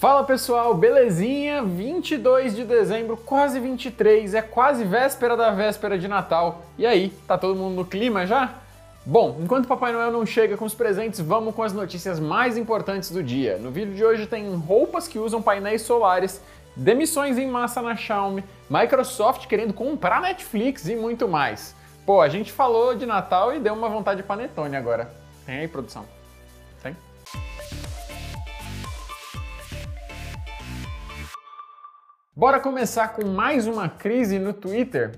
Fala pessoal, belezinha? 22 de dezembro, quase 23, é quase véspera da véspera de Natal. E aí, tá todo mundo no clima já? Bom, enquanto Papai Noel não chega com os presentes, vamos com as notícias mais importantes do dia. No vídeo de hoje tem roupas que usam painéis solares, demissões em massa na Xiaomi, Microsoft querendo comprar Netflix e muito mais. Pô, a gente falou de Natal e deu uma vontade de panetone agora. Tem aí, produção? Bora começar com mais uma crise no Twitter?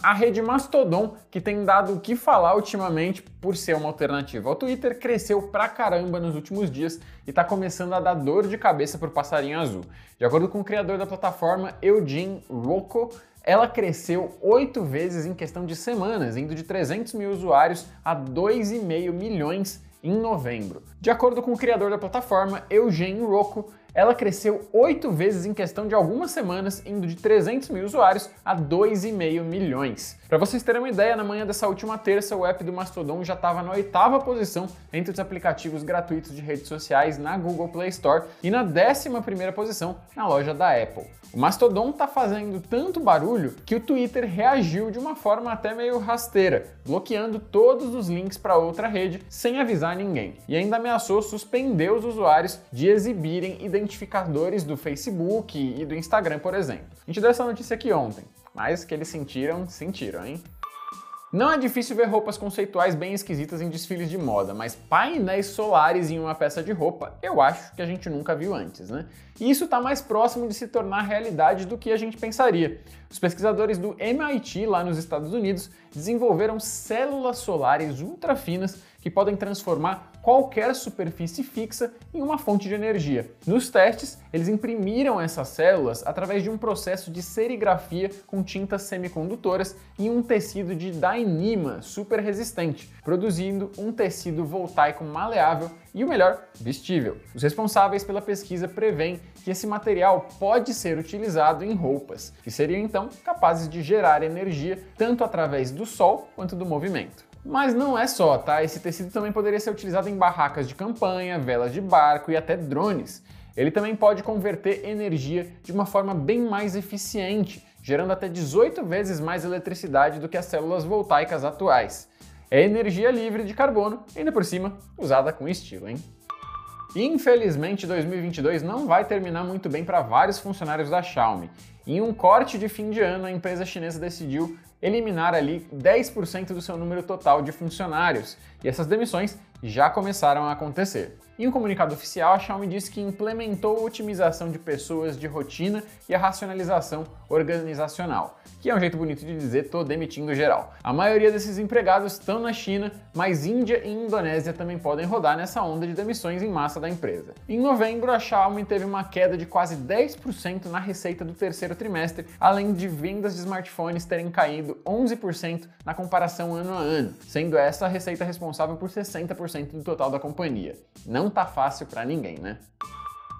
A rede Mastodon, que tem dado o que falar ultimamente por ser uma alternativa ao Twitter, cresceu pra caramba nos últimos dias e está começando a dar dor de cabeça pro passarinho azul. De acordo com o criador da plataforma, Eugene Rocco, ela cresceu oito vezes em questão de semanas, indo de 300 mil usuários a 2,5 milhões em novembro. De acordo com o criador da plataforma, Eugene Rocco, ela cresceu oito vezes em questão de algumas semanas, indo de 300 mil usuários a 2,5 milhões. Para vocês terem uma ideia, na manhã dessa última terça, o app do Mastodon já estava na oitava posição entre os aplicativos gratuitos de redes sociais na Google Play Store e na décima primeira posição na loja da Apple. O Mastodon está fazendo tanto barulho que o Twitter reagiu de uma forma até meio rasteira, bloqueando todos os links para outra rede sem avisar ninguém, e ainda ameaçou suspender os usuários de exibirem identidades identificadores do Facebook e do Instagram, por exemplo. A gente deu essa notícia aqui ontem, mas que eles sentiram, sentiram, hein? Não é difícil ver roupas conceituais bem esquisitas em desfiles de moda, mas painéis solares em uma peça de roupa, eu acho que a gente nunca viu antes, né? E isso está mais próximo de se tornar realidade do que a gente pensaria. Os pesquisadores do MIT, lá nos Estados Unidos, desenvolveram células solares ultra finas que podem transformar qualquer superfície fixa em uma fonte de energia. Nos testes, eles imprimiram essas células através de um processo de serigrafia com tintas semicondutoras em um tecido de Dyneema super resistente, produzindo um tecido voltaico maleável e o melhor, vestível. Os responsáveis pela pesquisa prevêem que esse material pode ser utilizado em roupas, que seriam então capazes de gerar energia tanto através do sol quanto do movimento. Mas não é só, tá? Esse tecido também poderia ser utilizado em barracas de campanha, velas de barco e até drones. Ele também pode converter energia de uma forma bem mais eficiente, gerando até 18 vezes mais eletricidade do que as células voltaicas atuais. É energia livre de carbono, ainda por cima, usada com estilo, hein? Infelizmente, 2022 não vai terminar muito bem para vários funcionários da Xiaomi. Em um corte de fim de ano, a empresa chinesa decidiu eliminar ali 10% do seu número total de funcionários, e essas demissões já começaram a acontecer. Em um comunicado oficial, a Xiaomi disse que implementou a otimização de pessoas de rotina e a racionalização organizacional, que é um jeito bonito de dizer tô demitindo geral. A maioria desses empregados estão na China, mas Índia e Indonésia também podem rodar nessa onda de demissões em massa da empresa. Em novembro, a Xiaomi teve uma queda de quase 10% na receita do terceiro trimestre, além de vendas de smartphones terem caído 11% na comparação ano a ano, sendo essa a receita responsável por 60% do total da companhia. Não não tá fácil para ninguém, né?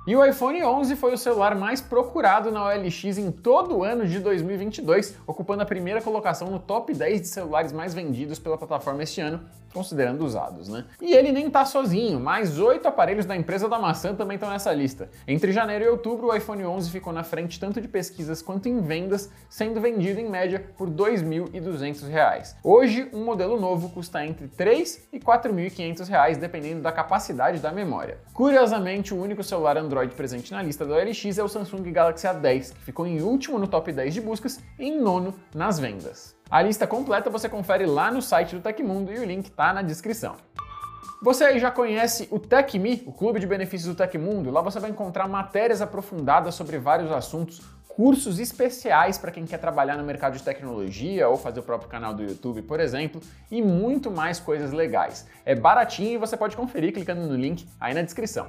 E o iPhone 11 foi o celular mais procurado na OLX em todo o ano de 2022, ocupando a primeira colocação no top 10 de celulares mais vendidos pela plataforma este ano, considerando usados, né? E ele nem tá sozinho, mais oito aparelhos da empresa da maçã também estão nessa lista. Entre janeiro e outubro, o iPhone 11 ficou na frente tanto de pesquisas quanto em vendas, sendo vendido em média por R$ 2.200. Hoje, um modelo novo custa entre R$ 3 e R$ 4.500, dependendo da capacidade da memória. Curiosamente, o único celular Android presente na lista da OLX é o Samsung Galaxy A10, que ficou em último no top 10 de buscas e em nono nas vendas. A lista completa você confere lá no site do Tecmundo e o link está na descrição. Você aí já conhece o TecMe, o clube de benefícios do Tecmundo? Lá você vai encontrar matérias aprofundadas sobre vários assuntos, cursos especiais para quem quer trabalhar no mercado de tecnologia ou fazer o próprio canal do YouTube, por exemplo, e muito mais coisas legais. É baratinho e você pode conferir clicando no link aí na descrição.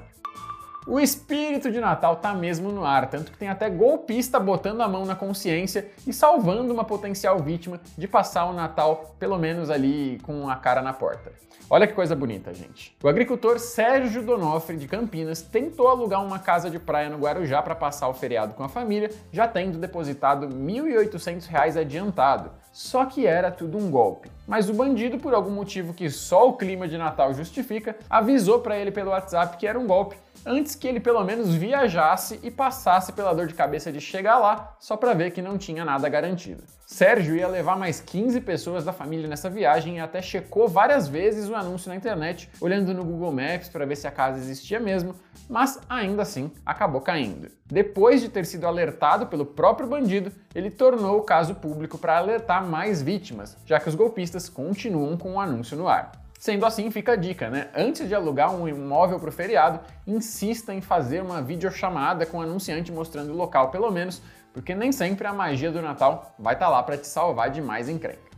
O espírito de Natal tá mesmo no ar, tanto que tem até golpista botando a mão na consciência e salvando uma potencial vítima de passar o Natal pelo menos ali com a cara na porta. Olha que coisa bonita, gente. O agricultor Sérgio Donofre, de Campinas, tentou alugar uma casa de praia no Guarujá para passar o feriado com a família, já tendo depositado R$ 1.800 adiantado. só que era tudo um golpe. Mas o bandido, por algum motivo que só o clima de Natal justifica, avisou para ele pelo WhatsApp que era um golpe antes que ele pelo menos viajasse e passasse pela dor de cabeça de chegar lá só para ver que não tinha nada garantido. Sérgio ia levar mais 15 pessoas da família nessa viagem e até checou várias vezes o anúncio na internet, olhando no Google Maps para ver se a casa existia mesmo, mas ainda assim acabou caindo. Depois de ter sido alertado pelo próprio bandido, ele tornou o caso público para alertar mais vítimas, já que os golpistas continuam com o anúncio no ar. Sendo assim, fica a dica, né? Antes de alugar um imóvel para o feriado, insista em fazer uma videochamada com o anunciante mostrando o local, pelo menos, porque nem sempre a magia do Natal vai estar tá lá para te salvar de mais encrenca.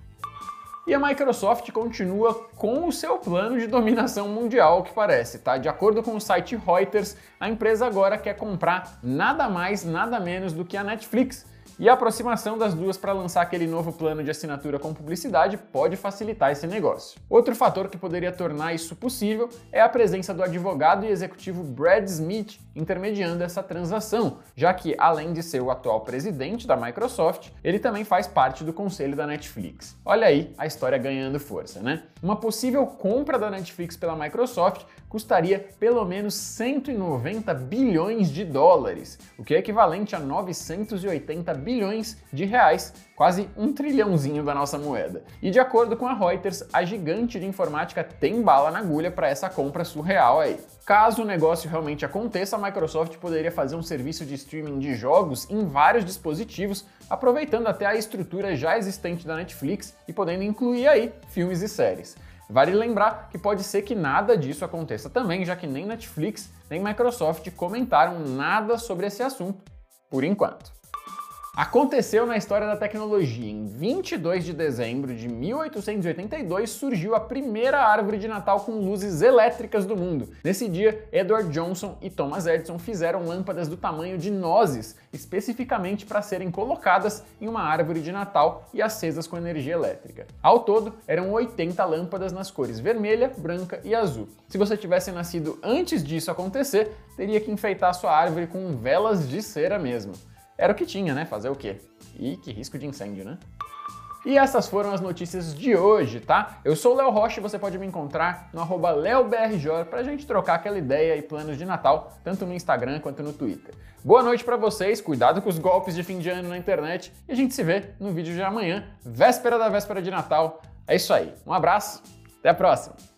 E a Microsoft continua com o seu plano de dominação mundial, que parece, tá? De acordo com o site Reuters, a empresa agora quer comprar nada mais, nada menos do que a Netflix, e a aproximação das duas para lançar aquele novo plano de assinatura com publicidade pode facilitar esse negócio. Outro fator que poderia tornar isso possível é a presença do advogado e executivo Brad Smith intermediando essa transação, já que, além de ser o atual presidente da Microsoft, ele também faz parte do conselho da Netflix. Olha aí a história ganhando força, né? Uma possível compra da Netflix pela Microsoft custaria pelo menos 190 bilhões de dólares, o que é equivalente a 980 bilhões de reais, quase um trilhãozinho da nossa moeda. E de acordo com a Reuters, a gigante de informática tem bala na agulha para essa compra surreal aí. Caso o negócio realmente aconteça, a Microsoft poderia fazer um serviço de streaming de jogos em vários dispositivos, aproveitando até a estrutura já existente da Netflix e podendo incluir aí filmes e séries. Vale lembrar que pode ser que nada disso aconteça também, já que nem Netflix nem Microsoft comentaram nada sobre esse assunto por enquanto. Aconteceu na história da tecnologia. Em 22 de dezembro de 1882 surgiu a primeira árvore de Natal com luzes elétricas do mundo. Nesse dia, Edward Johnson e Thomas Edison fizeram lâmpadas do tamanho de nozes, especificamente para serem colocadas em uma árvore de Natal e acesas com energia elétrica. Ao todo, eram 80 lâmpadas nas cores vermelha, branca e azul. Se você tivesse nascido antes disso acontecer, teria que enfeitar sua árvore com velas de cera mesmo. Era o que tinha, né? Fazer o quê? E que risco de incêndio, né? E essas foram as notícias de hoje, tá? Eu sou o Léo Rocha e você pode me encontrar no arroba LeoBRJ pra gente trocar aquela ideia e planos de Natal, tanto no Instagram quanto no Twitter. Boa noite para vocês, cuidado com os golpes de fim de ano na internet e a gente se vê no vídeo de amanhã, véspera da véspera de Natal. É isso aí, um abraço, até a próxima!